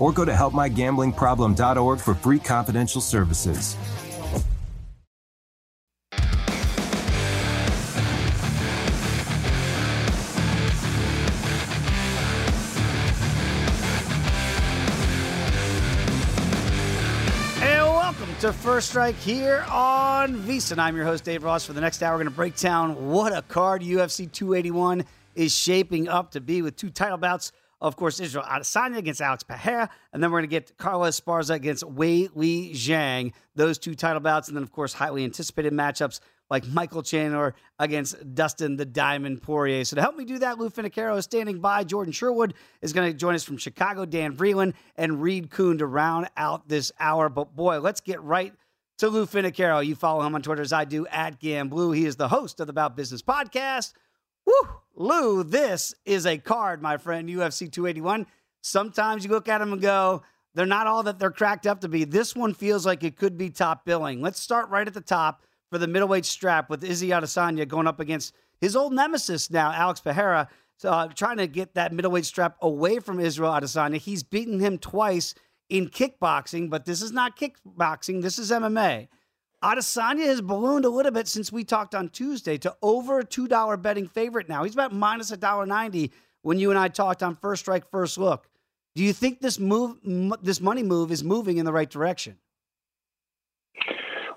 or go to helpmygamblingproblem.org for free confidential services. And welcome to First Strike here on VSiN. I'm your host, Dave Ross. For the next hour, we're going to break down what a card UFC 281 is shaping up to be with two title bouts. Of course, Israel Adesanya against Alex Pereira, and then we're going to get Carla Esparza against Wei Li Zhang. Those two title bouts, and then of course, highly anticipated matchups like Michael Chandler against Dustin the Diamond Poirier. So to help me do that, Lou Finocchiaro is standing by. Jordan Sherwood is going to join us from Chicago, Dan Vreeland, and Reed Kuhn to round out this hour. But boy, let's get right to Lou Finocchiaro. You follow him on Twitter as I do at Gamblue. He is the host of the About Business podcast. Woo! Lou, this is a card, my friend, UFC 281. Sometimes you look at them and go, they're not all that they're cracked up to be. This one feels like it could be top billing. Let's start right at the top for the middleweight strap with Izzy Adesanya going up against his old nemesis now, Alex Pereira, uh, trying to get that middleweight strap away from Israel Adesanya. He's beaten him twice in kickboxing, but this is not kickboxing. This is MMA. Adesanya has ballooned a little bit since we talked on Tuesday to over a $2 betting favorite now. He's about minus $1.90 when you and I talked on First Strike, First Look. Do you think this move, this money move is moving in the right direction?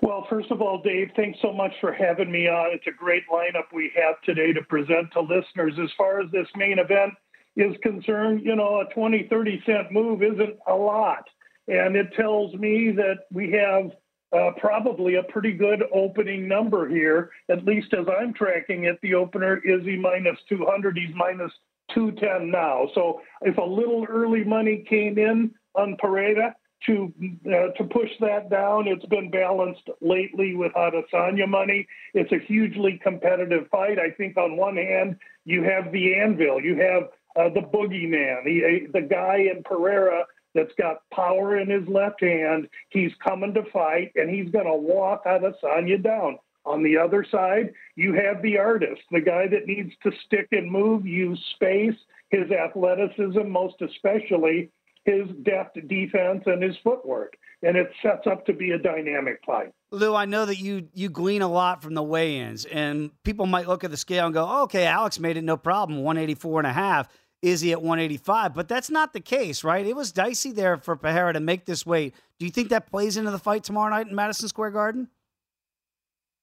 Well, first of all, Dave, thanks so much for having me on. It's a great lineup we have today to present to listeners. As far as this main event is concerned, you know, a 20, 30 cent move isn't a lot. And it tells me that we have uh, probably a pretty good opening number here, at least as I'm tracking it. The opener is he minus 200, he's minus 210 now. So if a little early money came in on Pereira, to uh, to push that down. It's been balanced lately with Adesanya money. It's a hugely competitive fight. I think on one hand you have the anvil, you have uh, the boogeyman, the the guy in Pereira that's got power in his left hand. He's coming to fight, and he's going to walk Adesanya down. On the other side, you have the artist, the guy that needs to stick and move, use space, his athleticism, most especially his deft defense and his footwork. And it sets up to be a dynamic fight. Lou, I know that you you glean a lot from the weigh-ins, and people might look at the scale and go, "Okay, Alex made it no problem, 184 and a half. He at 185?" But that's not the case, right? It was dicey there for Pereira to make this weight. Do you think that plays into the fight tomorrow night in Madison Square Garden?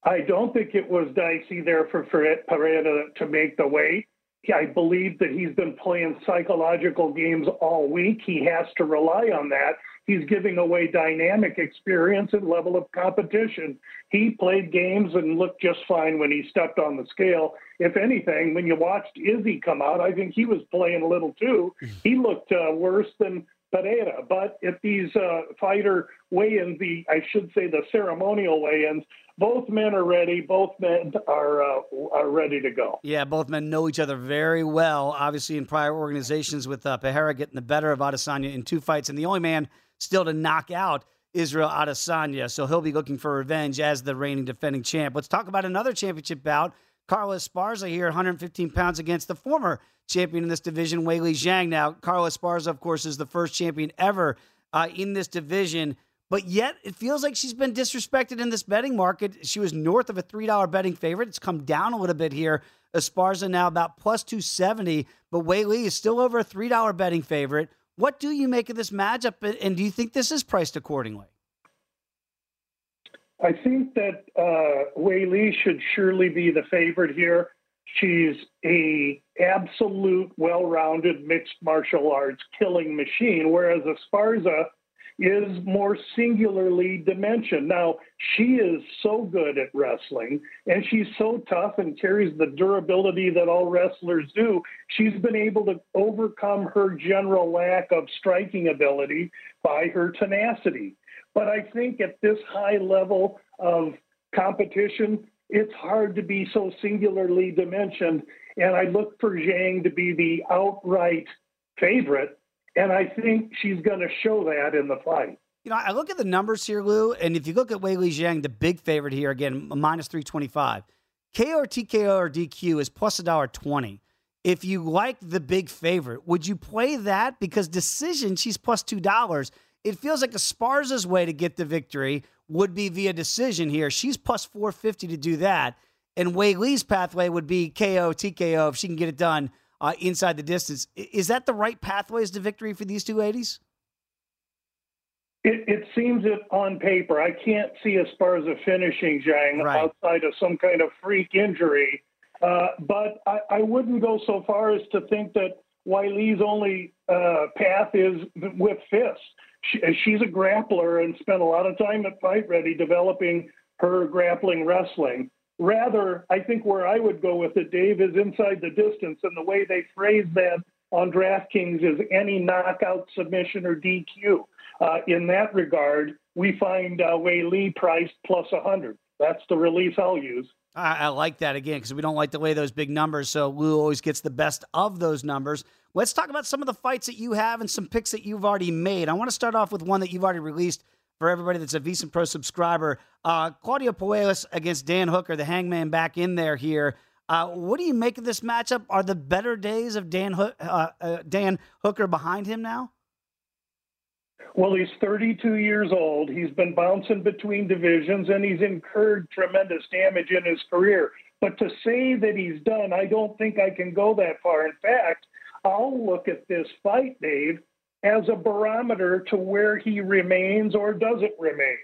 I don't think it was dicey there for Pereira to make the weight. I believe that he's been playing psychological games all week. He has to rely on that. He's giving away dynamic experience and level of competition. He played games and looked just fine when he stepped on the scale. If anything, when you watched Izzy come out, I think he was playing a little too. He looked uh, worse than Pereira. But at these uh, fighter weigh-ins, the I should say the ceremonial weigh-ins, both men are ready. Both men are uh, are ready to go. Yeah, both men know each other very well. Obviously, in prior organizations, with uh, Pereira getting the better of Adesanya in two fights, and the only man still to knock out Israel Adesanya. So he'll be looking for revenge as the reigning defending champ. Let's talk about another championship bout. Carla Esparza here, 115 pounds against the former champion in this division, Wei Weili Zhang. Now, Carla Esparza, of course, is the first champion ever uh, in this division. But yet, it feels like she's been disrespected in this betting market. She was north of a $3 betting favorite. It's come down a little bit here. Esparza now about plus 270, but Weili is still over a $3 betting favorite. What do you make of this matchup, and do you think this is priced accordingly? I think that uh, Wei Li should surely be the favorite here. She's a absolute well-rounded mixed martial arts killing machine, whereas Esparza is more singularly dimensioned. Now, she is so good at wrestling and she's so tough and carries the durability that all wrestlers do. She's been able to overcome her general lack of striking ability by her tenacity. But I think at this high level of competition, it's hard to be so singularly dimensioned. And I look for Zhang to be the outright favorite. And I think she's going to show that in the fight. You know, I look at the numbers here, Lou, and if you look at Wei Li Zhang, the big favorite here, again, minus 325, KO or TKO or DQ is plus a dollar 20. If you like the big favorite, would you play that? Because decision, she's $2 it feels like Esparza's way to get the victory would be via decision here. She's plus 450 to do that. And Wei Li's pathway would be KO, TKO if she can get it done uh, inside the distance. Is that the right pathways to victory for these two 80s? It, it seems it on paper. I can't see Esparza finishing Zhang right. outside of some kind of freak injury. Uh, but I, I, wouldn't go so far as to think that Weili's only uh, path is with fists she, she's a grappler and spent a lot of time at Fight Ready developing her grappling wrestling. Rather, I think where I would go with it, Dave, is inside the distance. And the way they phrase that on DraftKings is any knockout, submission, or DQ. Uh, in that regard, we find uh, Wei Li priced plus 100. That's the release I'll use. I, I like that again because we don't like to lay those big numbers. So Lou always gets the best of those numbers. Let's talk about some of the fights that you have and some picks that you've already made. I want to start off with one that you've already released for everybody that's a VSiN Pro subscriber. Uh, Claudio Puelles against Dan Hooker, the hangman back in there here. Uh, what do you make of this matchup? Are the better days of Dan, Ho- uh, uh Dan Hooker behind him now? Well, he's 32 years old. He's been bouncing between divisions and he's incurred tremendous damage in his career. But to say that he's done, I don't think I can go that far. In fact, I'll look at this fight, Dave, as a barometer to where he remains or doesn't remain.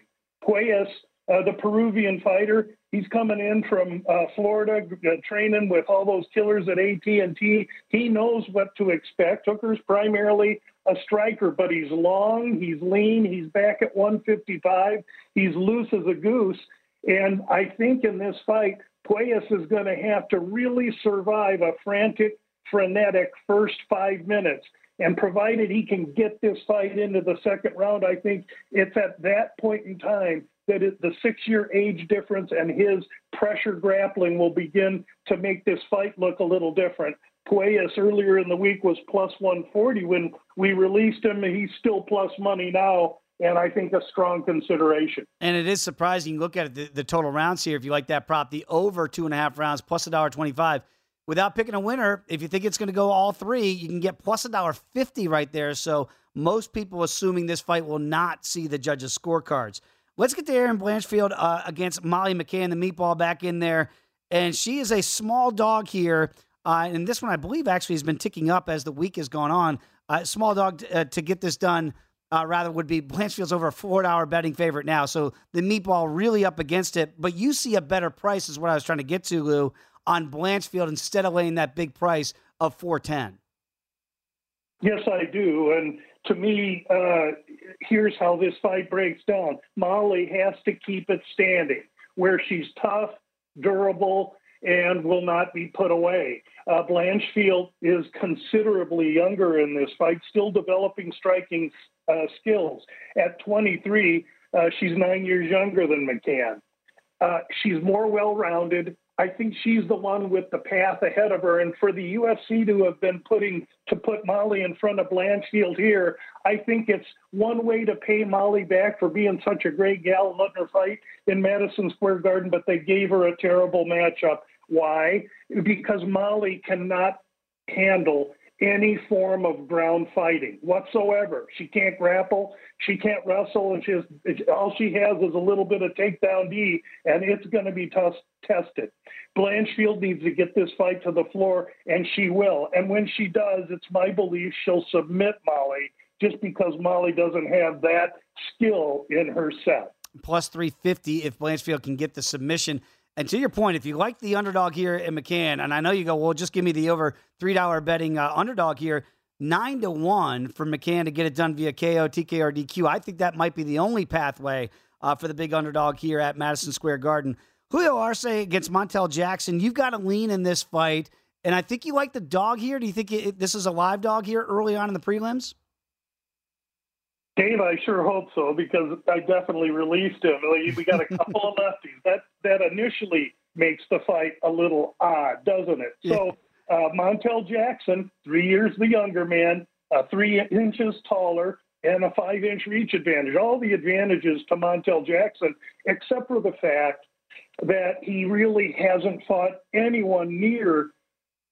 Puelles, uh, the Peruvian fighter, he's coming in from uh, Florida, uh, training with all those killers at ATT. He knows what to expect. Hooker's primarily a striker, but he's long, he's lean, he's back at 155, he's loose as a goose. And I think in this fight, Puelles is going to have to really survive a frantic, frenetic first five minutes. And provided he can get this fight into the second round, I think it's at that point in time that it, the six year age difference and his pressure grappling will begin to make this fight look a little different. Puelles earlier in the week was plus 140 when we released him. He's still plus money now, and I think a strong consideration. And it is surprising. Look at it, the, the total rounds here. If you like that prop, the over two and a half rounds plus a dollar twenty-five. Without picking a winner, if you think it's going to go all three, you can get plus a dollar fifty right there. So most people assuming this fight will not see the judges' scorecards. Let's get to Erin Blanchfield uh, against Molly McCann, the meatball back in there. And she is a small dog here uh, and this one, I believe, actually has been ticking up as the week has gone on. Uh, small dog t- uh, to get this done, uh, rather, would be Blanchfield's over a four hour betting favorite now. So the meatball really up against it. But you see a better price, is what I was trying to get to, Lou, on Blanchfield instead of laying that big price of 410. Yes, I do. And to me, uh, here's how this fight breaks down Molly has to keep it standing, where she's tough, durable, and will not be put away. Uh, Blanchfield is considerably younger in this fight, still developing striking uh, skills. At 23, uh, she's nine years younger than McCann. Uh, she's more well rounded. I think she's the one with the path ahead of her. And for the UFC to have been putting to put Molly in front of Blanchfield here, I think it's one way to pay Molly back for being such a great gal and letting her fight in Madison Square Garden, but they gave her a terrible matchup. Why? Because Molly cannot handle any form of ground fighting whatsoever. She can't grapple, she can't wrestle, and she has, all she has is a little bit of takedown D, and it's going to be t- tested. Blanchfield needs to get this fight to the floor, and she will. And when she does, it's my belief she'll submit Molly just because Molly doesn't have that skill in her set. plus 350 if Blanchfield can get the submission. And to your point, if you like the underdog here in McCann, and I know you go, well, just give me the over $3 betting uh, underdog here, 9 to 1 for McCann to get it done via KO, TK, or DQ. I think that might be the only pathway uh, for the big underdog here at Madison Square Garden. Julio Arce against Montel Jackson. You've got to lean in this fight. And I think you like the dog here. Do you think it, this is a live dog here early on in the prelims? Dave, I sure hope so because I definitely released him. We got a couple of lefties. That that initially makes the fight a little odd, doesn't it? Yeah. So uh, Montel Jackson, three years the younger man, uh, three inches taller, and a five-inch reach advantage. All the advantages to Montel Jackson, except for the fact that he really hasn't fought anyone near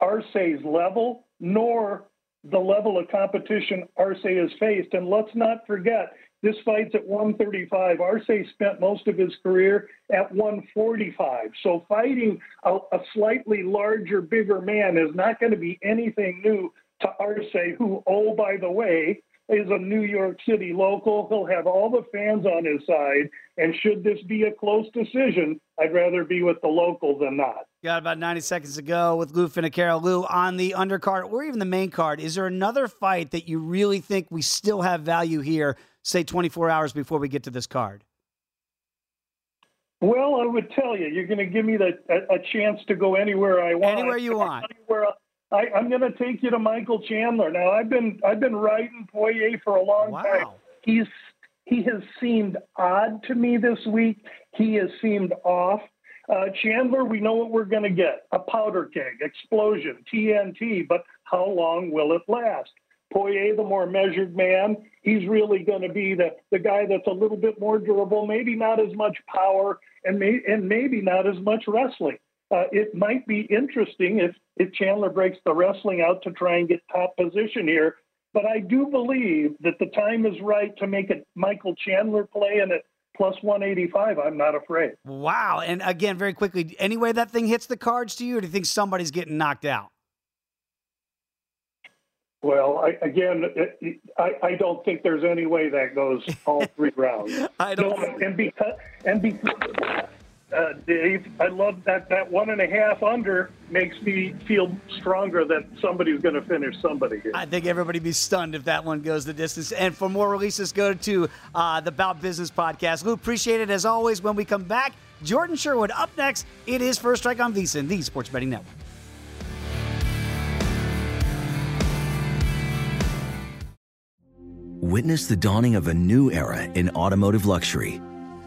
Arce's level, nor the level of competition Arce has faced. And let's not forget, this fight's at 135. Arce spent most of his career at 145. So fighting a, a slightly larger, bigger man is not going to be anything new to Arce, who, oh, by the way, is a New York City local. He'll have all the fans on his side. And should this be a close decision, I'd rather be with the local than not. Got about 90 seconds to go with Lou Finocchiaro. Lou, on the undercard or even the main card, is there another fight that you really think we still have value here, say 24 hours before we get to this card? Well, I would tell you, you're going to give me the, a, a chance to go anywhere I want. Anywhere you want. Anywhere, I, am going to take you to Michael Chandler. Now, I've been I've been writing Poirier for a long wow. time. He's he has seemed odd to me this week. He has seemed off. Uh, Chandler, we know what we're going to get a powder keg, explosion, TNT, but how long will it last? Poirier, the more measured man, he's really going to be the, the guy that's a little bit more durable, maybe not as much power, and, may, and maybe not as much wrestling. Uh, it might be interesting if, if Chandler breaks the wrestling out to try and get top position here. But I do believe that the time is right to make it Michael Chandler play and at plus 185. I'm not afraid. Wow. And again, very quickly, any way that thing hits the cards to you, or do you think somebody's getting knocked out? Well, I, again, it, I, I, don't think there's any way that goes all three rounds. I don't. No, and because and because uh, Dave. I love that that one and a half under makes me feel stronger that somebody's going to finish somebody here. I think everybody be stunned if that one goes the distance. And for more releases, go to uh, the Bout Business podcast. Lou, appreciate it as always. When we come back, Jordan Sherwood up next. It is First Strike on VSiN, the Sports Betting Network. Witness the dawning of a new era in automotive luxury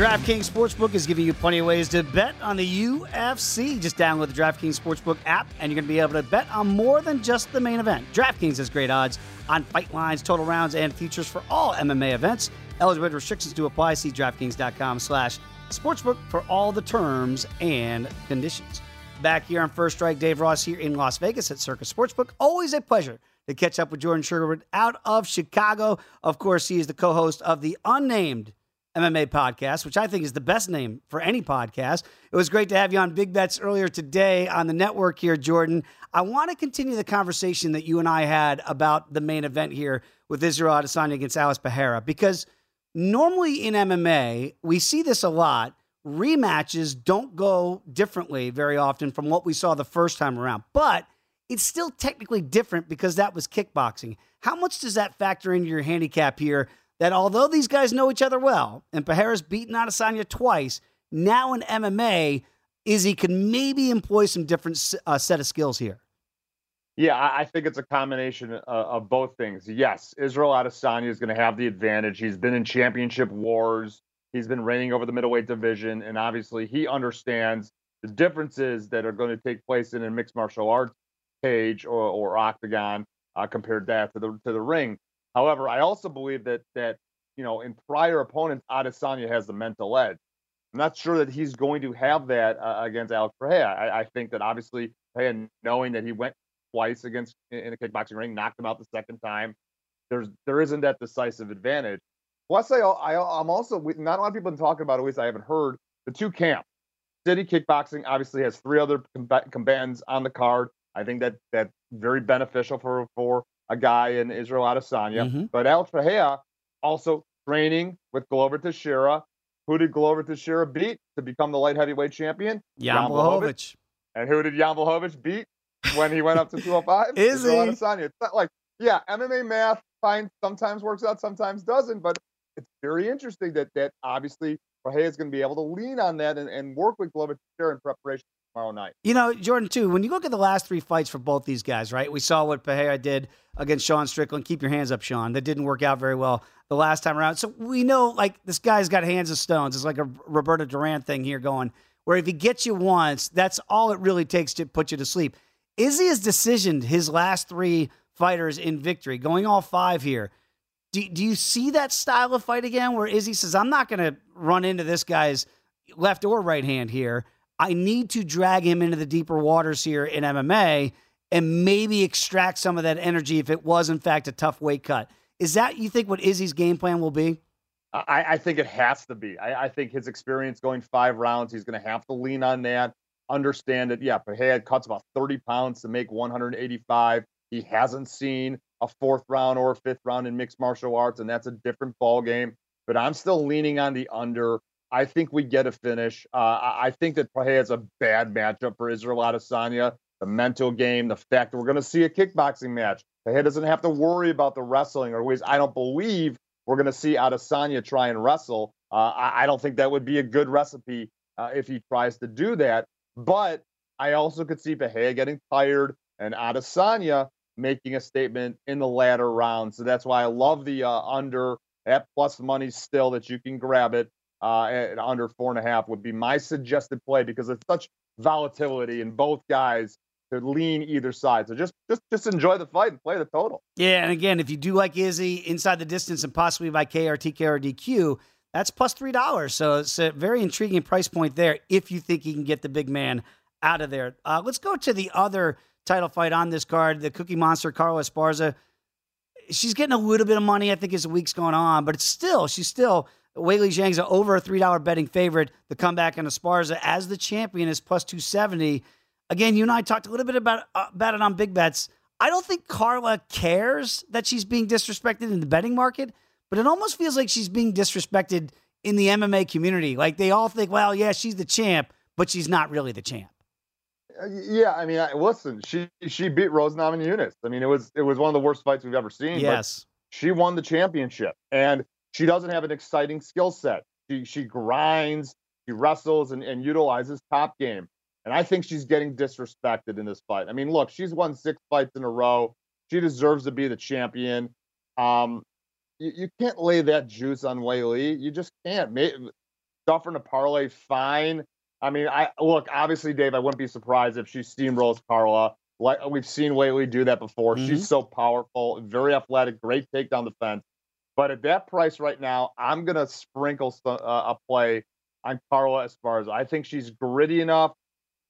DraftKings Sportsbook is giving you plenty of ways to bet on the UFC. Just download the DraftKings Sportsbook app, and you're going to be able to bet on more than just the main event. DraftKings has great odds on fight lines, total rounds, and features for all MMA events. Eligibility restrictions to apply. See DraftKings.com slash sportsbook for all the terms and conditions. back here on First Strike. Dave Ross here in Las Vegas at Circa Sportsbook. Always a pleasure to catch up with Jordan Sherwood out of Chicago. Of course, he is the co host of the unnamed MMA podcast, which I think is the best name for any podcast. It was great to have you on Big Bets earlier today on the network here, Jordan. I want to continue the conversation that you and I had about the main event here with Israel Adesanya against Alex Pereira, because normally in MMA, we see this a lot. Rematches don't go differently very often from what we saw the first time around, but it's still technically different because that was kickboxing. How much does that factor into your handicap here that although these guys know each other well, and Pereira's beaten Adesanya twice, now in MMA, Izzy can maybe employ some different uh, set of skills here. Yeah, I think it's a combination of, of both things. Yes, Israel Adesanya is going to have the advantage. He's been in championship wars. He's been reigning over the middleweight division, and obviously he understands the differences that are going to take place in a mixed martial arts cage or, or octagon uh, compared that to the to the ring. However, I also believe that that you know in prior opponents, Adesanya has the mental edge. I'm not sure that he's going to have that uh, against Alex Pereira. I, I, think that obviously Pereira, knowing that he went twice against in a kickboxing ring, knocked him out the second time. There's there isn't that decisive advantage. Plus, I, I am also not a lot of people have been talking about. At least I haven't heard the two camps. City Kickboxing obviously has three other combatants on the card. I think that that's very beneficial for for a guy in Israel Adesanya. Mm-hmm. But Alex Pereira also training with Glover Teixeira. Who did Glover Teixeira beat to become the light heavyweight champion? Jan Blachowicz. And who did Jan Blachowicz beat when he went up to 205? Is Israel he? Adesanya. It's not like, yeah, MMA math fine sometimes works out, sometimes doesn't. But it's very interesting that that obviously Pereira is going to be able to lean on that and, and work with Glover Teixeira in preparation tomorrow night. You know, Jordan, too, when you look at the last three fights for both these guys, right? We saw what Pereira did against Sean Strickland. Keep your hands up, Sean. That didn't work out very well the last time around. So we know, like, this guy's got hands of stones. It's like a Roberto Duran thing here going, where if he gets you once, that's all it really takes to put you to sleep. Izzy has decisioned his last three fighters in victory, going all five here. Do, do you see that style of fight again where Izzy says, I'm not going to run into this guy's left or right hand here? I need to drag him into the deeper waters here in MMA and maybe extract some of that energy if it was, in fact, a tough weight cut. Is that, you think, what Izzy's game plan will be? I, I think it has to be. I, I, think his experience going five rounds, he's going to have to lean on that. Understand that, yeah, Pereira cuts about 30 pounds to make 185. He hasn't seen a fourth round or a fifth round in mixed martial arts, and that's a different ball game. But I'm still leaning on the under. I think we get a finish. Uh, I think that is a bad matchup for Israel Adesanya. The mental game, the fact that we're going to see a kickboxing match. Pereira doesn't have to worry about the wrestling, or ways. I don't believe we're going to see Adesanya try and wrestle. Uh, I, I, don't think that would be a good recipe uh, if he tries to do that. But I also could see Pereira getting tired and Adesanya making a statement in the latter round. So that's why I love the uh, under at plus money still that you can grab it uh, at under four and a half would be my suggested play because it's such volatility in both guys to lean either side. So just just just enjoy the fight and play the total. Yeah, and again, if you do like Izzy inside the distance and possibly by KO or DQ, that's plus three dollars. So it's a very intriguing price point there if you think you can get the big man out of there. Uh, let's go to the other title fight on this card, the Cookie Monster Carla Esparza. She's getting a little bit of money, I think, as the week's going on, but it's still she's still Weili Zhang's an over a $3 betting favorite. The comeback in Esparza as the champion is plus 270. Again, you and I talked a little bit about, uh, about it on Big Bets. I don't think Carla cares that she's being disrespected in the betting market, but it almost feels like she's being disrespected in the MMA community. Like they all think, well, yeah, she's the champ, but she's not really the champ. Uh, yeah, I mean, I, listen, she she beat Rose Namajunas. I mean, it was it was one of the worst fights we've ever seen. Yes, she won the championship, and she doesn't have an exciting skill set. She she grinds, she wrestles, and, and utilizes top game. And I think she's getting disrespected in this fight. I mean, look, she's won six fights in a row. She deserves to be the champion. Um, you, you can't lay that juice on Weili. You just can't. Suffering a parlay, fine. I mean, I look obviously, Dave. I wouldn't be surprised if she steamrolls Carla. Like we've seen Weili do that before. Mm-hmm. She's so powerful, very athletic, great takedown defense. But at that price right now, I'm going to sprinkle uh, a play on Carla Esparza. I think she's gritty enough.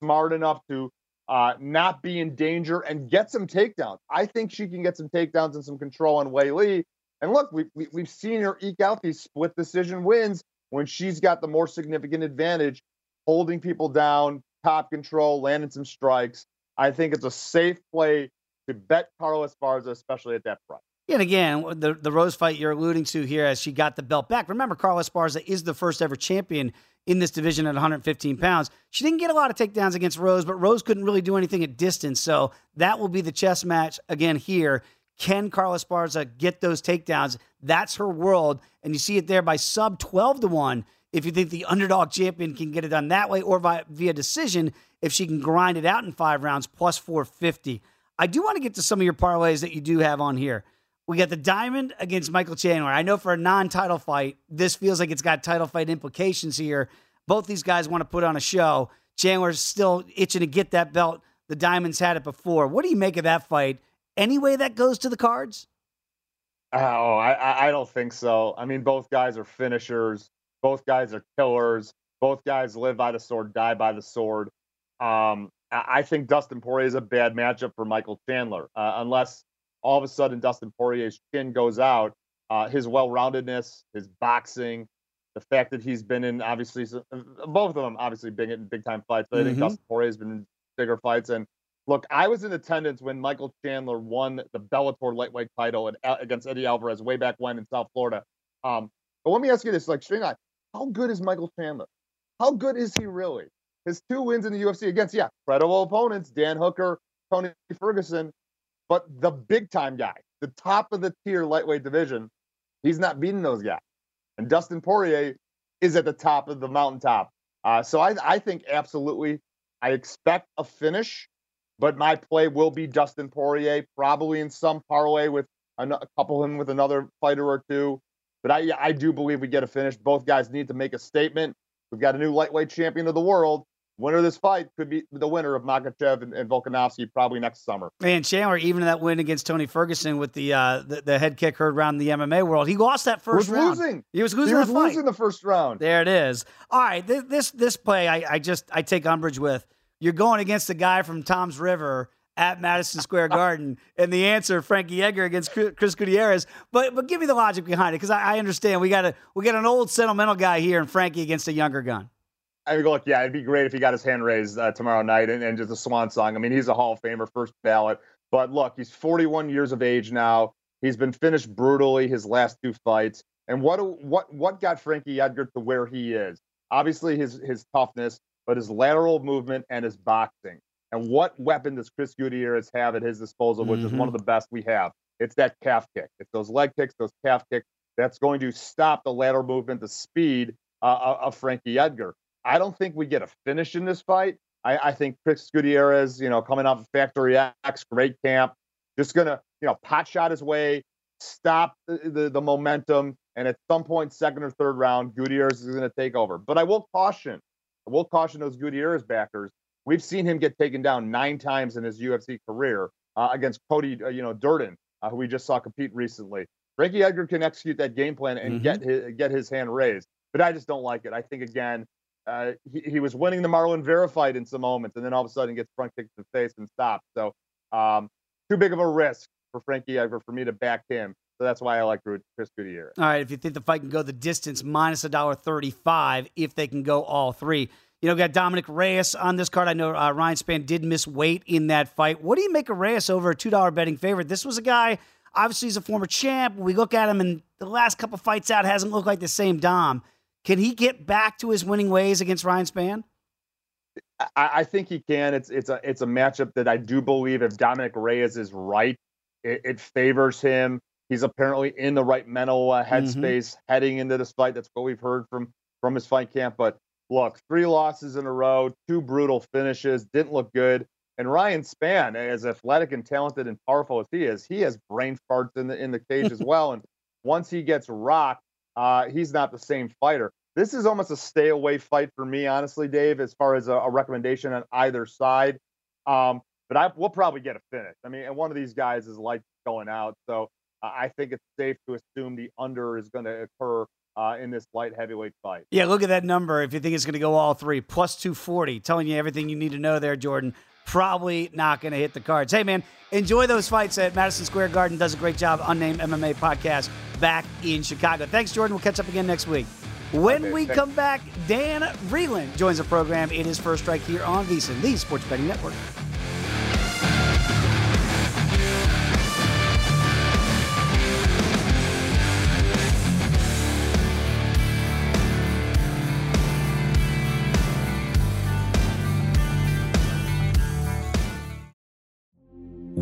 smart enough to uh, not be in danger and get some takedowns. I think she can get some takedowns and some control on Wei Lee. And look, we, we, we've seen her eke out these split decision wins when she's got the more significant advantage, holding people down, top control, landing some strikes. I think it's a safe play to bet Carla Esparza, especially at that price. And again, the the Rose fight you're alluding to here, as she got the belt back. Remember, Carla Esparza is the first ever champion in this division at 115 pounds. She didn't get a lot of takedowns against Rose, but Rose couldn't really do anything at distance. So that will be the chess match again here. Can Carla Esparza get those takedowns? That's her world. And you see it there by sub 12 to 1 if you think the underdog champion can get it done that way or via, via decision if she can grind it out in five rounds plus 450. I do want to get to some of your parlays that you do have on here. We got the Diamond against Michael Chandler. I know for a non title fight, this feels like it's got title fight implications here. Both these guys want to put on a show. Chandler's still itching to get that belt. The Diamonds had it before. What do you make of that fight? Any way that goes to the cards? Oh, I, I don't think so. I mean, both guys are finishers. Both guys are killers. Both guys live by the sword, die by the sword. Um, I think Dustin Poirier is a bad matchup for Michael Chandler, uh, unless all of a sudden Dustin Poirier's chin goes out. Uh, his well-roundedness, his boxing, the fact that he's been in obviously uh, both of them obviously big in big time fights, but mm-hmm. I think mm-hmm. Dustin Poirier has been in bigger fights. And look, I was in attendance when Michael Chandler won the Bellator lightweight title uh, against Eddie Alvarez way back when in South Florida. Um, but let me ask you this: like, string how good is Michael Chandler? How good is he really? His two wins in the UFC against yeah credible opponents, Dan Hooker, Tony Ferguson, but the big time guy, the top of the tier lightweight division, he's not beating those guys. And Dustin Poirier is at the top of the mountaintop. Uh, so I, I think absolutely, I expect a finish, but my play will be Dustin Poirier, probably in some parlay with a, couple him with another fighter or two. But I, I do believe we get a finish. Both guys need to make a statement. We've got a new lightweight champion of the world winner of this fight could be the winner of Makhachev and, and Volkanovski probably next summer. And Chandler, even that win against Tony Ferguson with the uh, the, the, head kick heard around the MMA world, he lost that first was round. Losing. He was losing. He was losing the first round. There it is. All right, this this, this play, I, I just I take umbrage with. You're going against a guy from Toms River at Madison Square Garden, and the answer Frankie Edgar against Chris Gutierrez. But but give me the logic behind it because I, I understand we got a we got an old sentimental guy here and Frankie against a younger gun. I mean, look, yeah, it'd be great if he got his hand raised uh, tomorrow night and, and just a swan song. I mean, he's a Hall of Famer, first ballot. But look, he's 41 years of age now. He's been finished brutally his last two fights. And what what what got Frankie Edgar to where he is? Obviously, his his toughness, but his lateral movement and his boxing. And what weapon does Chris Gutierrez have at his disposal, which mm-hmm. is one of the best we have? It's that calf kick. It's those leg kicks, those calf kicks. That's going to stop the lateral movement, the speed uh, of Frankie Edgar. I don't think we get a finish in this fight. I, I think Chris Gutierrez, you know, coming off of Factory X, great camp, just gonna, you know, pot shot his way, stop the, the, the momentum, and at some point, second or third round, Gutierrez is gonna take over. But I will caution, I will caution those Gutierrez backers. We've seen him get taken down nine times in his UFC career uh, against Cody, uh, you know, Durden, uh, who we just saw compete recently. Frankie Edgar can execute that game plan and mm-hmm. get his, get his hand raised, but I just don't like it. I think again, uh, he, he, was winning the Marlon Vera fight in some moments, and then all of a sudden gets front kicked to the face and stops. So, um, too big of a risk for Frankie Edgar for me to back him. So that's why I like Chris Gutierrez. All right, if you think the fight can go the distance, minus a dollar thirty-five. If they can go all three, you know, got Dominic Reyes on this card. I know uh, Ryan Spann did miss weight in that fight. What do you make of Reyes over a two dollar betting favorite? This was a guy. Obviously, he's a former champ. We look at him, and the last couple fights out hasn't looked like the same Dom. Can he get back to his winning ways against Ryan Spann? I, I think he can. It's it's a it's a matchup that I do believe if Dominic Reyes is right, it, it favors him. He's apparently in the right mental uh, mm-hmm. headspace mm-hmm. heading into this fight. That's what we've heard from from his fight camp. But look, three losses in a row, two brutal finishes, didn't look good. And Ryan Spann, as athletic and talented and powerful as he is, he has brain farts in the in the cage as well. And once he gets rocked, uh, he's not the same fighter. This is almost a stay away fight for me, honestly, Dave, as far as a, a recommendation on either side. Um, but I we'll probably get a finish. I mean, and one of these guys is like going out, so I think it's safe to assume the under is going to occur uh, in this light heavyweight fight. Yeah, look at that number. If you think it's going to go all three, plus 240, telling you everything you need to know there, Jordan. Probably not going to hit the cards. Hey, man, enjoy those fights at Madison Square Garden. Does a great job. Unnamed MMA podcast back in Chicago. Thanks, Jordan. We'll catch up again next week. When okay, we thanks. come back, Dan Vreeland joins the program. It is First Strike here on VSiN, the Sports Betting Network.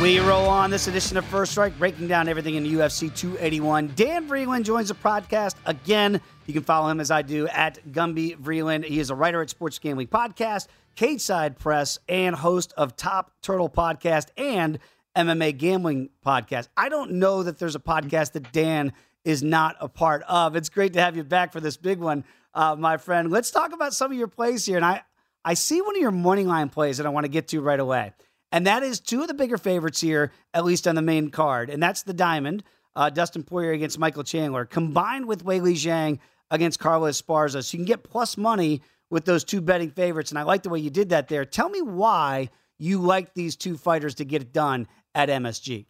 We roll on this edition of First Strike, breaking down everything in UFC 281. Dan Vreeland joins the podcast again. You can follow him as I do at Gumby Vreeland. He is a writer at Sports Gambling Podcast, Cage Side Press, and host of Top Turtle Podcast and MMA Gambling Podcast. I don't know that there's a podcast that Dan is not a part of. It's great to have you back for this big one, uh, my friend. Let's talk about some of your plays here. And I, I see one of your money line plays that I want to get to right away. And that is two of the bigger favorites here, at least on the main card. And that's the Diamond, uh, Dustin Poirier against Michael Chandler, combined with Weili Zhang against Carla Esparza. So you can get plus money with those two betting favorites. And I like the way you did that there. Tell me why you like these two fighters to get it done at MSG.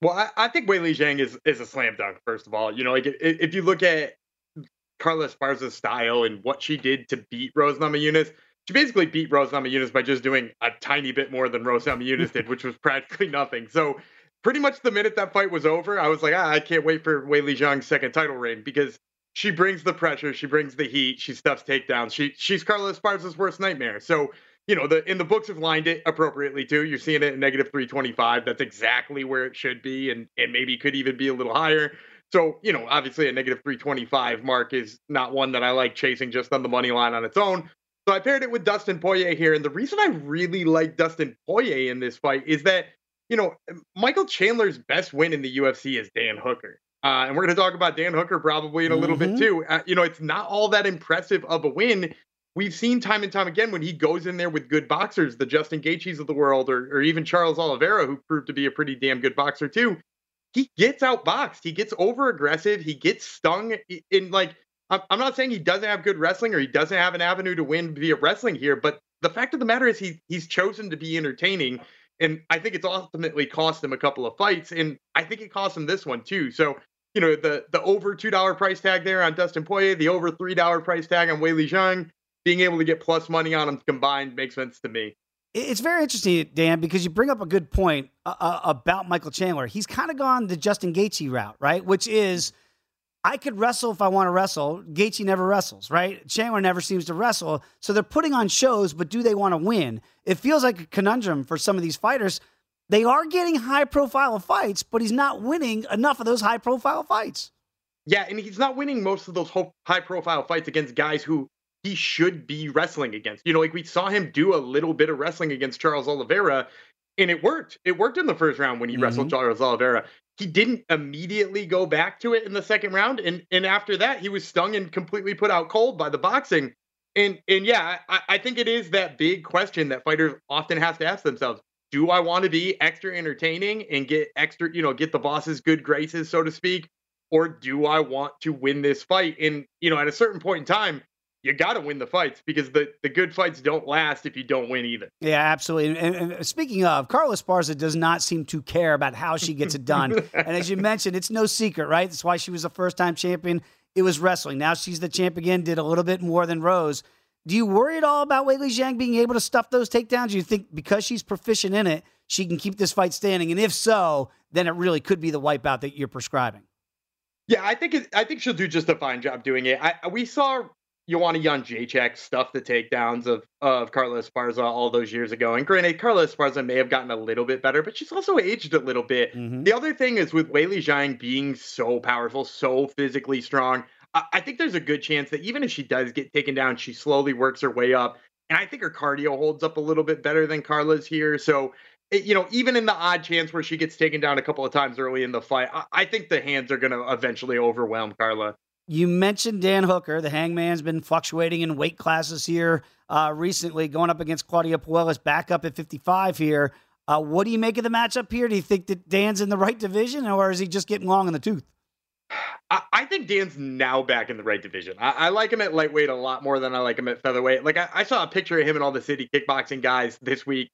Well, I, I think Weili Zhang is, is a slam dunk, first of all. You know, like if, if you look at Carla Esparza's style and what she did to beat Rose Namajunas, she basically beat Rose Namajunas by just doing a tiny bit more than Rose Namajunas did, which was practically nothing. So pretty much the minute that fight was over, I was like, ah, I can't wait for Weili Zhang's second title reign because she brings the pressure, she brings the heat, she stuffs takedowns. She she's Carla Esparza's worst nightmare. So you know the in the books have lined it appropriately too. You're seeing it at negative 325. That's exactly where it should be, and and maybe could even be a little higher. So, you know, obviously a negative 325 mark is not one that I like chasing just on the money line on its own. So I paired it with Dustin Poirier here. And the reason I really like Dustin Poirier in this fight is that, you know, Michael Chandler's best win in the UFC is Dan Hooker. Uh, and we're going to talk about Dan Hooker probably in a little mm-hmm. bit too. Uh, you know, it's not all that impressive of a win. We've seen time and time again when he goes in there with good boxers, the Justin Gaethjes of the world, or, or even Charles Oliveira, who proved to be a pretty damn good boxer too. He gets outboxed. He gets over aggressive. He gets stung in like I'm not saying he doesn't have good wrestling or he doesn't have an avenue to win via wrestling here, but the fact of the matter is he he's chosen to be entertaining, and I think it's ultimately cost him a couple of fights, and I think it cost him this one too. So you know the the over two dollar price tag there on Dustin Poirier, the over three dollar price tag on Weili Zhang, being able to get plus money on them combined makes sense to me. It's very interesting, Dan, because you bring up a good point uh, uh about Michael Chandler. He's kind of gone the Justin Gaethje route, right? Which is I could wrestle if I want to wrestle. Gaethje never wrestles, right? Chandler never seems to wrestle. So they're putting on shows, but do they want to win? It feels like a conundrum for some of these fighters. They are getting high profile fights, but he's not winning enough of those high profile fights. Yeah, and he's not winning most of those high profile fights against guys who he should be wrestling against. You know, like we saw him do a little bit of wrestling against Charles Oliveira, and it worked. It worked in the first round when he mm-hmm. wrestled Charles Oliveira. He didn't immediately go back to it in the second round, and and after that, he was stung and completely put out cold by the boxing. And and yeah, I, I think it is that big question that fighters often have to ask themselves: Do I want to be extra entertaining and get extra, you know, get the boss's good graces, so to speak, or do I want to win this fight? And you know, at a certain point in time, you got to win the fights because the, the good fights don't last if you don't win either. Yeah, absolutely. And, and, speaking of, Carla Esparza does not seem to care about how she gets it done. and as you mentioned, it's no secret, right? That's why she was a first time champion. It was wrestling. Now she's the champ again, did a little bit more than Rose. Do you worry at all about Weili Zhang being able to stuff those takedowns? Do you think because she's proficient in it, she can keep this fight standing? And if so, then it really could be the wipeout that you're prescribing. Yeah, I think it, I think she'll do just a fine job doing it. I, we saw Joanna Jędrzejczyk stuff the takedowns of of Carla Esparza all those years ago. And granted, Carla Esparza may have gotten a little bit better, but she's also aged a little bit. Mm-hmm. The other thing is with Weili Zhang being so powerful, so physically strong, I, I think there's a good chance that even if she does get taken down, she slowly works her way up. And I think her cardio holds up a little bit better than Carla's here. So it, you know, even in the odd chance where she gets taken down a couple of times early in the fight, I, I think the hands are going to eventually overwhelm Carla. You mentioned Dan Hooker. The hangman's been fluctuating in weight classes here uh, recently, going up against Claudio Puelles, back up at 55 here. Uh, what do you make of the matchup here? Do you think that Dan's in the right division, or is he just getting long in the tooth? I, think Dan's now back in the right division. I, I, like him at lightweight a lot more than I like him at featherweight. Like I, I, saw a picture of him and all the city kickboxing guys this week,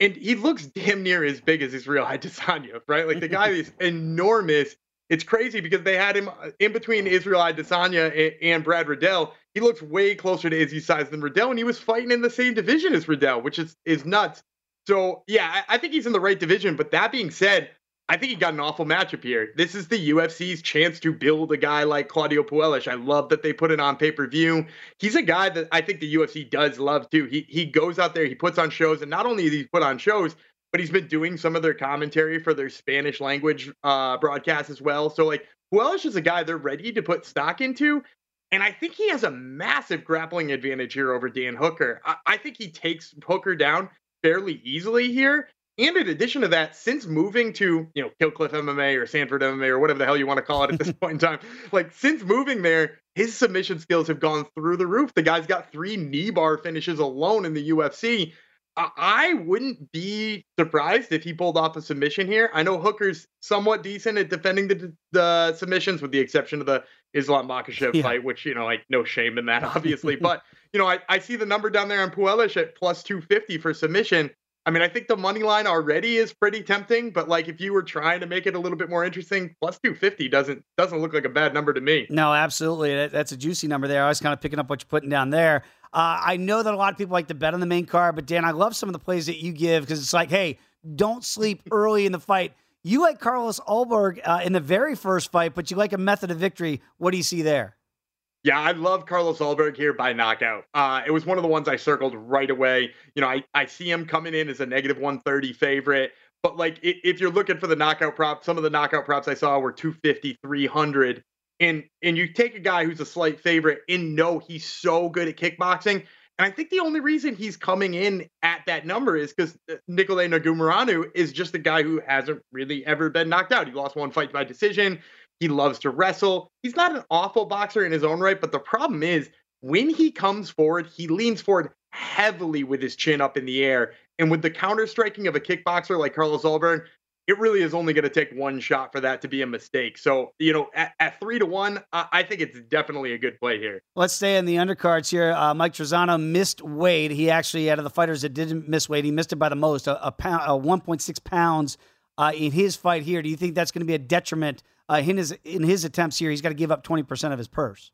and he looks damn near as big as Israel Adesanya, right? Like the guy is enormous it's crazy because they had him uh, in between Israel Adesanya and Brad Riddell. He looks way closer to Izzy's size than Riddell, and he was fighting in the same division as Riddell, which is is nuts. So yeah, I, I think he's in the right division. But that being said, I think he got an awful matchup here. This is the UFC's chance to build a guy like Claudio Puelles. I love that they put it on pay per view. He's a guy that I think the UFC does love too. He he goes out there, he puts on shows, and not only does he put on shows, but he's been doing some of their commentary for their Spanish language uh, broadcast as well. So like Puelles is a guy they're ready to put stock into. And I think he has a massive grappling advantage here over Dan Hooker. I, I think he takes Hooker down fairly easily here. And in addition to that, since moving to, you know, Kill Cliff MMA or Sanford MMA or whatever the hell you want to call it at this point in time, like since moving there, his submission skills have gone through the roof. The guy's got three knee bar finishes alone in the UFC. I wouldn't be surprised if he pulled off a submission here. I know Hooker's somewhat decent at defending the the submissions, with the exception of the Islam Makhachev yeah. fight, which you know, like no shame in that, obviously. but you know, I, I see the number down there on Puelles at plus two fifty for submission. I mean, I think the money line already is pretty tempting, but like if you were trying to make it a little bit more interesting, plus 250 doesn't doesn't look like a bad number to me. No, absolutely. that's a juicy number there. I was kind of picking up what you're putting down there. Uh, I know that a lot of people like to bet on the main card, but Dan, I love some of the plays that you give because it's like, hey, don't sleep early in the fight. You like Carlos Ulberg uh, in the very first fight, but you like a method of victory. What do you see there? Yeah, I love Carlos Ulberg here by knockout. Uh, it was one of the ones I circled right away. You know, I, I see him coming in as a negative 130 favorite. But like, if you're looking for the knockout prop, some of the knockout props I saw were 250, 300. And and you take a guy who's a slight favorite and know he's so good at kickboxing. And I think the only reason he's coming in at that number is because uh, Nicolae Negumereanu is just a guy who hasn't really ever been knocked out. He lost one fight by decision. He loves to wrestle. He's not an awful boxer in his own right, but the problem is when he comes forward, he leans forward heavily with his chin up in the air. And with the counter striking of a kickboxer like Carlos Ulberg, it really is only going to take one shot for that to be a mistake. So, you know, at, at three to one, I, I, think it's definitely a good play here. Let's stay in the undercards here. Uh, Mike Trizano missed weight. He actually, out of the fighters that didn't miss weight, he missed it by the most, a, a pound, a 1.6 pounds uh, in his fight here. Do you think that's going to be a detriment uh, in his in his attempts here? He's got to give up twenty percent of his purse.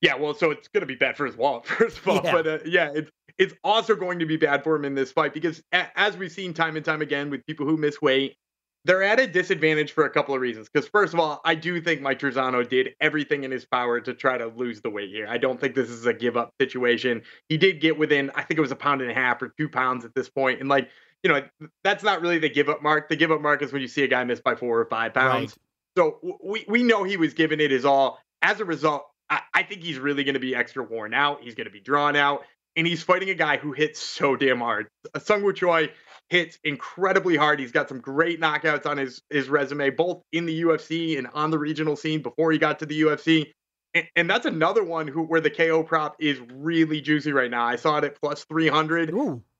Yeah, well, so it's going to be bad for his wallet first of all, yeah. but uh, yeah, it's it's also going to be bad for him in this fight because a- as we've seen time and time again with people who miss weight, they're at a disadvantage for a couple of reasons. Because first of all, I do think Mike Trizano did everything in his power to try to lose the weight here. I don't think this is a give up situation. He did get within, I think it was a pound and a half or two pounds at this point, and like you know, that's not really the give up mark. The give up mark is when you see a guy miss by four or five pounds. Right. So we, we know he was giving it his all. As a result, I, I think he's really going to be extra worn out. He's going to be drawn out, and he's fighting a guy who hits so damn hard. Seungwoo Choi hits incredibly hard. He's got some great knockouts on his his resume, both in the UFC and on the regional scene before he got to the UFC. And, and that's another one who where the KO prop is really juicy right now. I saw it at plus 300,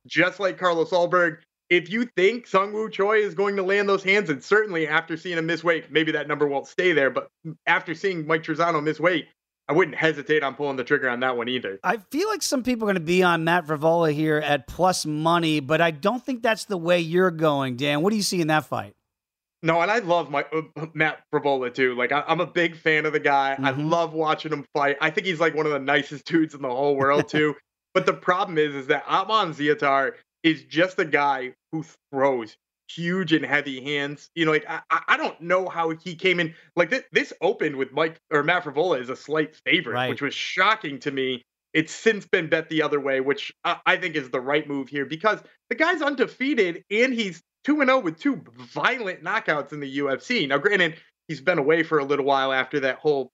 just like Carlos Ulberg. If you think Seungwoo Choi is going to land those hands, and certainly after seeing him miss weight, maybe that number won't stay there. But after seeing Mike Trizano miss weight, I wouldn't hesitate on pulling the trigger on that one either. I feel like some people are going to be on Matt Frevola here at plus money, but I don't think that's the way you're going, Dan. What do you see in that fight? No, and I love my uh, Matt Frevola too. Like I, am a big fan of the guy. Mm-hmm. I love watching him fight. I think he's like one of the nicest dudes in the whole world too. but the problem is, is that Ottman Azaitar is just a guy who throws huge and heavy hands. You know, like I, I don't know how he came in. Like this, this opened with Mike or Matt Frevola as a slight favorite, Right. which was shocking to me. It's since been bet the other way, which I, I think is the right move here because the guy's undefeated and he's two and zero with two violent knockouts in the UFC. Now, granted, he's been away for a little while after that whole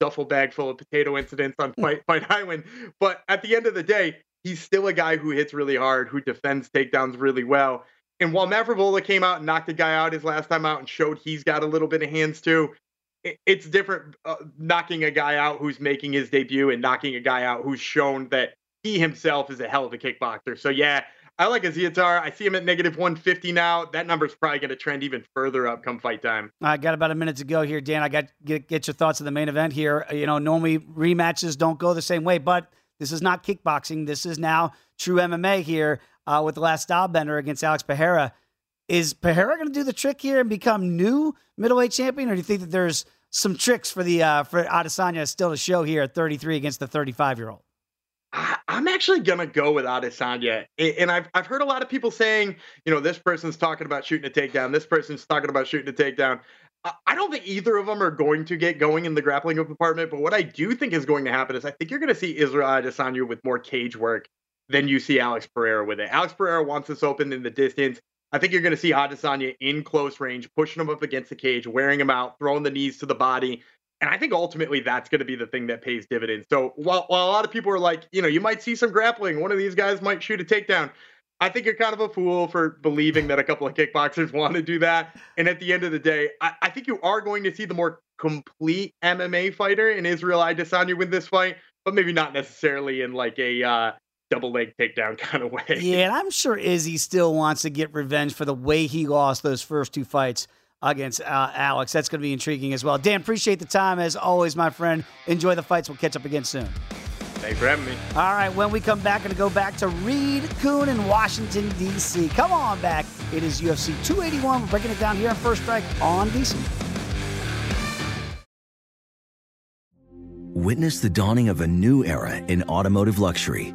duffel bag full of potato incidents on Fight Fight Island, but at the end of the day, he's still a guy who hits really hard, who defends takedowns really well. And while Matt Frevola came out and knocked a guy out his last time out and showed he's got a little bit of hands too, it's different uh, knocking a guy out who's making his debut and knocking a guy out who's shown that he himself is a hell of a kickboxer. So yeah, I like Azaitar. I see him at negative 150 now. That number's probably going to trend even further up come fight time. I got about a minute to go here, Dan. I got get get your thoughts on the main event here. You know, normally rematches don't go the same way, but this is not kickboxing. This is now true MMA here uh, with the Last Stylebender against Alex Pereira. Is Pereira going to do the trick here and become new middleweight champion, or do you think that there's some tricks for the uh, for Adesanya still to show here at 33 against the 35 year old? I'm actually gonna go with Adesanya, and I've I've heard a lot of people saying, you know, this person's talking about shooting a takedown, this person's talking about shooting a takedown. I don't think either of them are going to get going in the grappling department, but what I do think is going to happen is I think you're going to see Israel Adesanya with more cage work than you see Alex Pereira with it. Alex Pereira wants this open in the distance. I think you're going to see Adesanya in close range, pushing him up against the cage, wearing him out, throwing the knees to the body. And I think ultimately that's going to be the thing that pays dividends. So while, while a lot of people are like, you know, you might see some grappling, one of these guys might shoot a takedown. I think you're kind of a fool for believing that a couple of kickboxers want to do that. And at the end of the day, I, I think you are going to see the more complete MMA fighter in Israel Adesanya win this fight, but maybe not necessarily in like a uh, double leg takedown kind of way. Yeah, and I'm sure Izzy still wants to get revenge for the way he lost those first two fights against uh, Alex. That's going to be intriguing as well. Dan, appreciate the time as always, my friend. Enjoy the fights. We'll catch up again soon. Thanks for having me. All right, when we come back, going to go back to Reed Kuhn in Washington, D.C. Come on back. It is UFC 281. We're breaking it down here on First Strike on DC. Witness the dawning of a new era in automotive luxury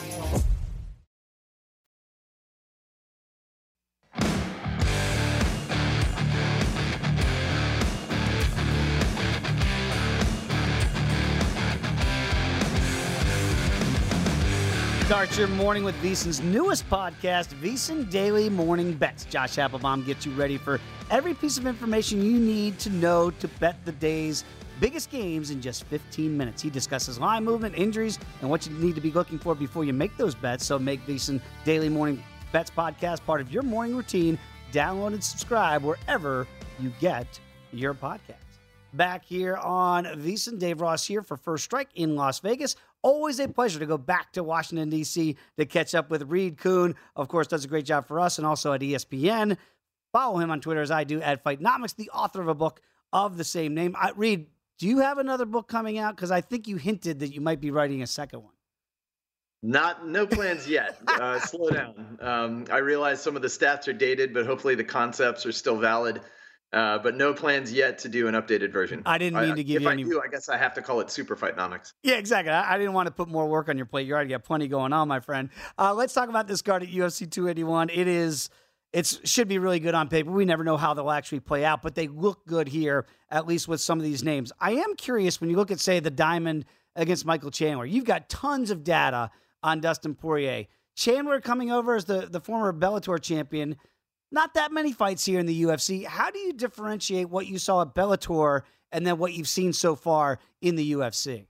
Start your morning with VSiN's newest podcast, VSiN Daily Morning Bets. Josh Appelbaum gets you ready for every piece of information you need to know to bet the day's biggest games in just 15 minutes. He discusses line movement, injuries, and what you need to be looking for before you make those bets. So make VSiN Daily Morning Bets podcast part of your morning routine. Download and subscribe wherever you get your podcast. Back here on VSiN, Dave Ross here for First Strike in Las Vegas. Always a pleasure to go back to Washington, D.C. to catch up with Reed Kuhn. Of course, does a great job for us and also at ESPN. Follow him on Twitter as I do at Fightnomics, the author of a book of the same name. I, Reed, do you have another book coming out? Because I think you hinted that you might be writing a second one. Not no plans yet. Uh, slow down. Um, I realize some of the stats are dated, but hopefully the concepts are still valid. Uh, but no plans yet to do an updated version. I didn't mean I, to give if you I any. do, I guess I have to call it Super Fightnomics. Yeah, exactly. I, I didn't want to put more work on your plate. You already got plenty going on, my friend. Uh, let's talk about this card at UFC 281. It is. It should be really good on paper. We never know how they'll actually play out, but they look good here, at least with some of these names. I am curious when you look at, say, the Diamond against Michael Chandler. You've got tons of data on Dustin Poirier. Chandler coming over as the, the former Bellator champion not that many fights here in the UFC. How do you differentiate what you saw at Bellator and then what you've seen so far in the UFC?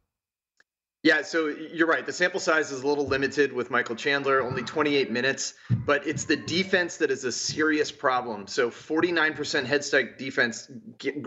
Yeah, so you're right. The sample size is a little limited with Michael Chandler, only 28 minutes, but it's the defense that is a serious problem. So 49% head strike defense,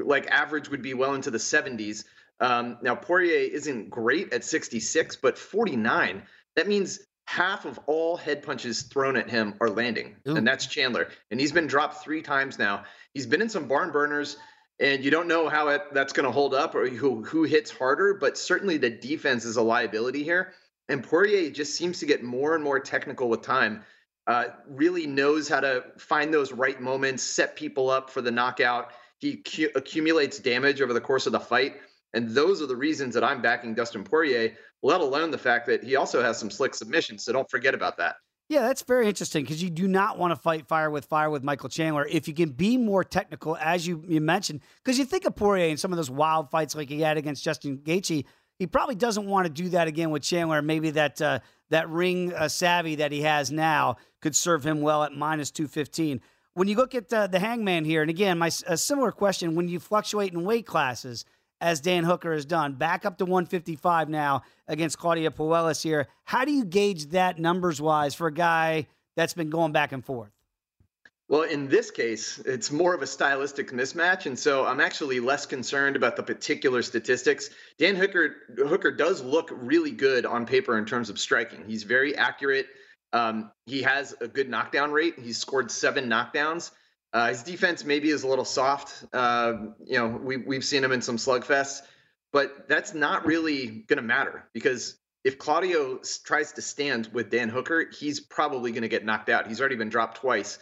like average would be well into the 70s. Um, now Poirier isn't great at 66, but 49. That means half of all head punches thrown at him are landing, Ooh. and that's Chandler. And he's been dropped three times now. He's been in some barn burners, and you don't know how it, that's going to hold up or who who hits harder. But certainly the defense is a liability here. And Poirier just seems to get more and more technical with time. Uh, really knows how to find those right moments, set people up for the knockout. He cu- accumulates damage over the course of the fight. And those are the reasons that I'm backing Dustin Poirier, let alone the fact that he also has some slick submissions. So don't forget about that. Yeah, that's very interesting because you do not want to fight fire with fire with Michael Chandler if you can be more technical, as you, you mentioned. Because you think of Poirier and some of those wild fights like he had against Justin Gaethje, he probably doesn't want to do that again with Chandler. Maybe that uh, that ring uh, savvy that he has now could serve him well at minus two fifteen. When you look at uh, the Hangman here, and again, my a similar question: when you fluctuate in weight classes, as Dan Hooker has done. Back up to 155 now against Claudio Puelles here. How do you gauge that numbers wise for a guy that's been going back and forth? Well, in this case, it's more of a stylistic mismatch, and so I'm actually less concerned about the particular statistics. Dan Hooker Hooker does look really good on paper in terms of striking. He's very accurate. Um, he has a good knockdown rate. He's scored seven knockdowns. Uh, his defense maybe is a little soft. Uh, you know, we, we've seen him in some slugfests, but that's not really going to matter because if Claudio tries to stand with Dan Hooker, he's probably going to get knocked out. He's already been dropped twice,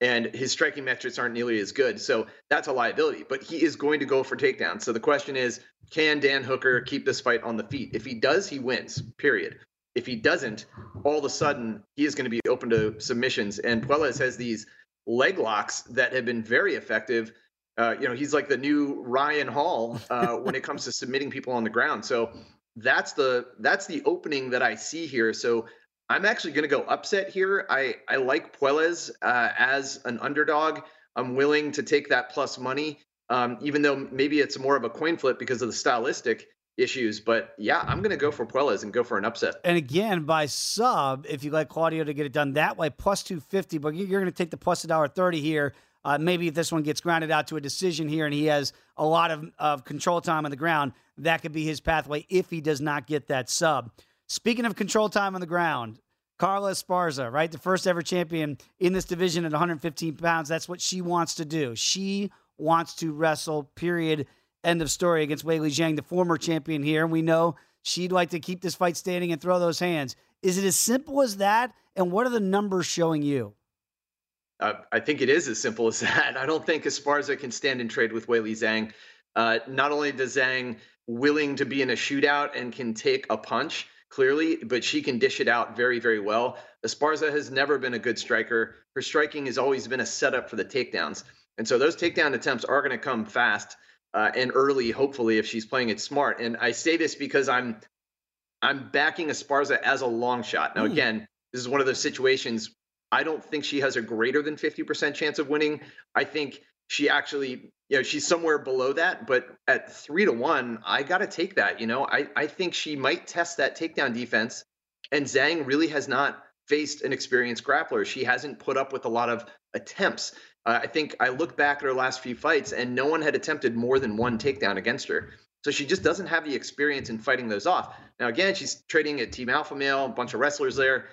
and his striking metrics aren't nearly as good. So that's a liability, but he is going to go for takedowns. So the question is can Dan Hooker keep this fight on the feet? If he does, he wins, period. If he doesn't, all of a sudden, he is going to be open to submissions. And Puelles has these leg locks that have been very effective. Uh, you know, he's like the new Ryan Hall uh, when it comes to submitting people on the ground. So that's the that's the opening that I see here. So I'm actually going to go upset here. I I like Puelles uh, as an underdog. I'm willing to take that plus money, um, even though maybe it's more of a coin flip because of the stylistic issues. But yeah, I'm going to go for Puelles and go for an upset. And again, by sub, if you like Claudio to get it done that way, plus 250, but you're going to take the plus a dollar 30 here. Uh, maybe if this one gets grounded out to a decision here and he has a lot of, of control time on the ground, that could be his pathway if he does not get that sub. Speaking of control time on the ground, Carla Esparza, right? The first ever champion in this division at 115 pounds. That's what she wants to do. She wants to wrestle, period. End of story against Wei Li Zhang, the former champion here. And we know she'd like to keep this fight standing and throw those hands. Is it as simple as that? And what are the numbers showing you? Uh, I think it is as simple as that. I don't think Esparza can stand and trade with Weili Zhang. Uh, not only does Zhang willing to be in a shootout and can take a punch clearly, but she can dish it out very, very well. Esparza has never been a good striker. Her striking has always been a setup for the takedowns. And so those takedown attempts are going to come fast uh, and early, hopefully, if she's playing it smart. And I say this because I'm I'm backing Esparza as a long shot. Now, mm. again, this is one of those situations. I don't think she has a greater than 50% chance of winning. I think she actually, you know, she's somewhere below that, but at three to one, I got to take that. You know, I, I think she might test that takedown defense. And Zhang really has not faced an experienced grappler. She hasn't put up with a lot of attempts. I think I look back at her last few fights, and no one had attempted more than one takedown against her. So she just doesn't have the experience in fighting those off. Now, again, she's trading at Team Alpha Male, a bunch of wrestlers there.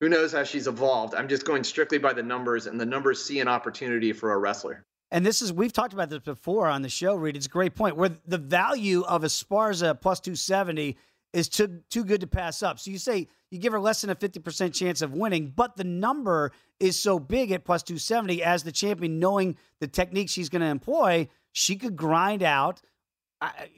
Who knows how she's evolved? I'm just going strictly by the numbers, and the numbers see an opportunity for a wrestler. And this is we've talked about this before on the show, Reed. It's a great point where the value of Esparza plus 270 is too too good to pass up. So you say you give her less than a 50% chance of winning, but the number is so big at plus 270 as the champion knowing the technique she's going to employ, she could grind out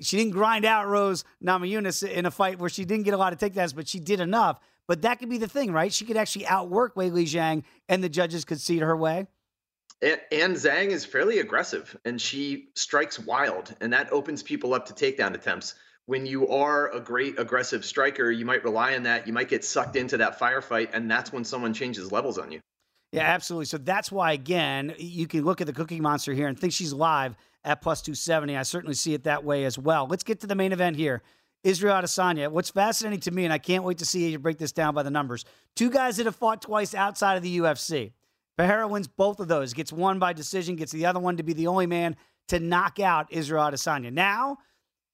she didn't grind out Rose Namajunas in a fight where she didn't get a lot of takedowns, but she did enough. But that could be the thing, right? She could actually outwork Wei Li Zhang, and the judges could see her way. And Zhang is fairly aggressive, and she strikes wild, and that opens people up to takedown attempts when you are a great aggressive striker, you might rely on that. You might get sucked into that firefight, and that's when someone changes levels on you. Yeah, absolutely. So that's why, again, you can look at the Cookie Monster here and think she's live at plus 270. I certainly see it that way as well. Let's get to the main event here. Israel Adesanya. What's fascinating to me, and I can't wait to see you break this down by the numbers. Two guys that have fought twice outside of the UFC. Pereira wins both of those, gets one by decision, gets the other one to be the only man to knock out Israel Adesanya. Now,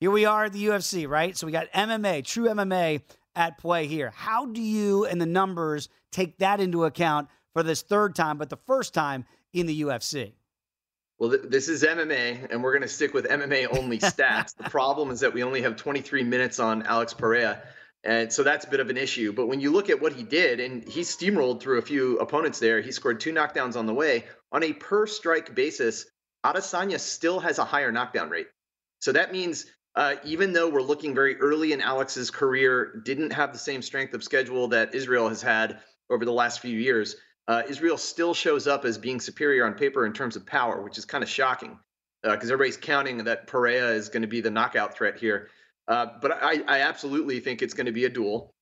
here we are at the UFC, right? So we got MMA, true MMA at play here. How do you and the numbers take that into account for this third time, but the first time in the UFC? Well, th- this is MMA, and we're going to stick with MMA only stats. the problem is that we only have 23 minutes on Alex Pereira. And so that's a bit of an issue. But when you look at what he did, and he steamrolled through a few opponents there, he scored two knockdowns on the way. On a per strike basis, Adesanya still has a higher knockdown rate. So that means uh, even though we're looking very early in Alex's career, didn't have the same strength of schedule that Israel has had over the last few years. Uh, Israel still shows up as being superior on paper in terms of power, which is kind of shocking because uh, everybody's counting that Pereira is going to be the knockout threat here. Uh, but I, I, absolutely think it's going to be a duel.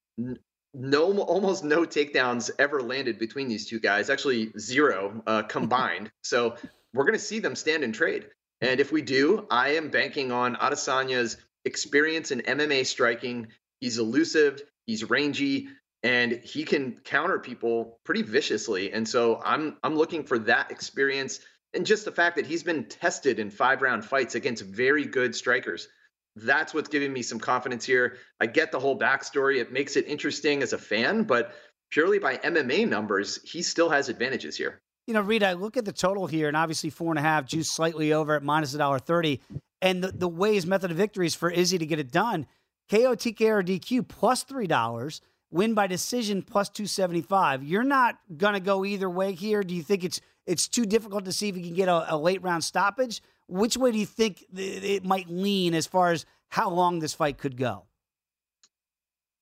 No, almost no takedowns ever landed between these two guys. Actually, zero uh, combined. so we're going to see them stand and trade. And if we do, I am banking on Adesanya's experience in MMA striking. He's elusive, he's rangy, and he can counter people pretty viciously. And so I'm I'm looking for that experience and just the fact that he's been tested in five round fights against very good strikers. That's what's giving me some confidence here. I get the whole backstory. It makes it interesting as a fan, but purely by MMA numbers, he still has advantages here you know, I look at the total here, and obviously four and a half, juice slightly over at minus a dollar thirty, and the, the way his method of victory is for Izzy to get it done. KO, TK, or DQ plus three dollars, win by decision plus two seventy five. You're not gonna go either way here. Do you think it's it's too difficult to see if you can get a, a late round stoppage? Which way do you think it might lean as far as how long this fight could go?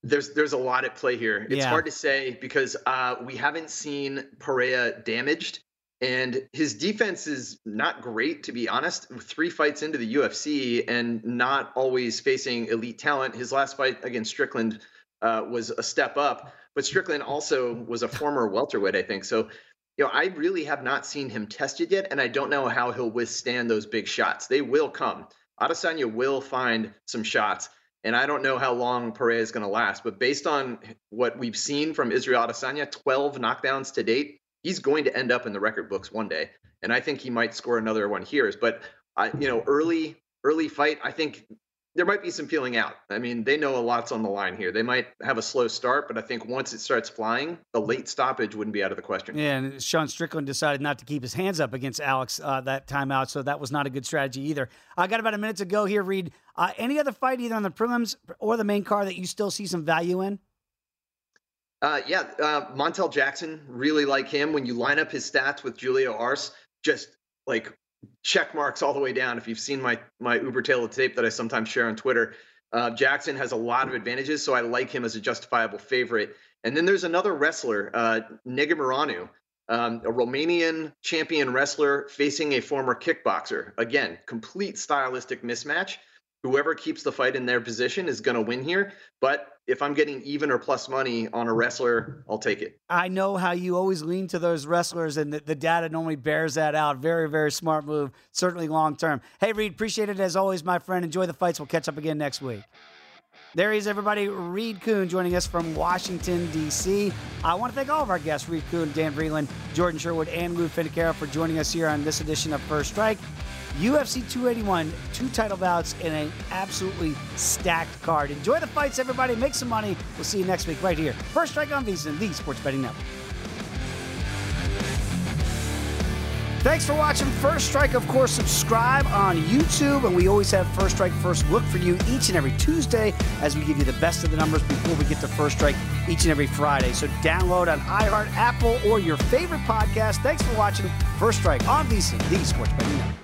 There's there's a lot at play here. It's yeah. hard to say because uh, we haven't seen Pereira damaged, and his defense is not great to be honest. Three fights into the UFC and not always facing elite talent. His last fight against Strickland uh, was a step up, but Strickland also was a former welterweight, I think. So, you know, I really have not seen him tested yet, and I don't know how he'll withstand those big shots. They will come. Adesanya will find some shots. And I don't know how long Pereira is going to last, but based on what we've seen from Israel Adesanya, 12 knockdowns to date, he's going to end up in the record books one day. And I think he might score another one here. But I, you know, early early fight, I think there might be some feeling out. I mean, they know a lot's on the line here. They might have a slow start, but I think once it starts flying, the late stoppage wouldn't be out of the question. Yeah, and Sean Strickland decided not to keep his hands up against Alex uh, that timeout, so that was not a good strategy either. I got about a minute to go here, Reed. Uh, any other fight, either on the prelims or the main card, that you still see some value in? Uh, yeah, uh, Montel Jackson, really like him. When you line up his stats with Julio Arce, just like check marks all the way down. If you've seen my my Uber of tape that I sometimes share on Twitter, uh, Jackson has a lot of advantages, so I like him as a justifiable favorite. And then there's another wrestler, uh, Negumereanu, um, a Romanian champion wrestler facing a former kickboxer. Again, complete stylistic mismatch. Whoever keeps the fight in their position is going to win here. But if I'm getting even or plus money on a wrestler, I'll take it. I know how you always lean to those wrestlers, and the, the data normally bears that out. Very, very smart move, certainly long term. Hey, Reed, appreciate it as always, my friend. Enjoy the fights. We'll catch up again next week. There he is, everybody. Reed Kuhn joining us from Washington, D.C. I want to thank all of our guests, Reed Kuhn, Dan Vreeland, Jordan Sherwood, and Lou Finocchiaro for joining us here on this edition of First Strike. UFC 281, two title bouts, and an absolutely stacked card. Enjoy the fights, everybody. Make some money. We'll see you next week right here. First Strike on VSiN, the Sports Betting Network. Thanks for watching First Strike. Of course, subscribe on YouTube, and we always have First Strike First Look for you each and every Tuesday as we give you the best of the numbers before we get to First Strike each and every Friday. So download on iHeart, Apple, or your favorite podcast. Thanks for watching First Strike on VSiN, the Sports Betting Network.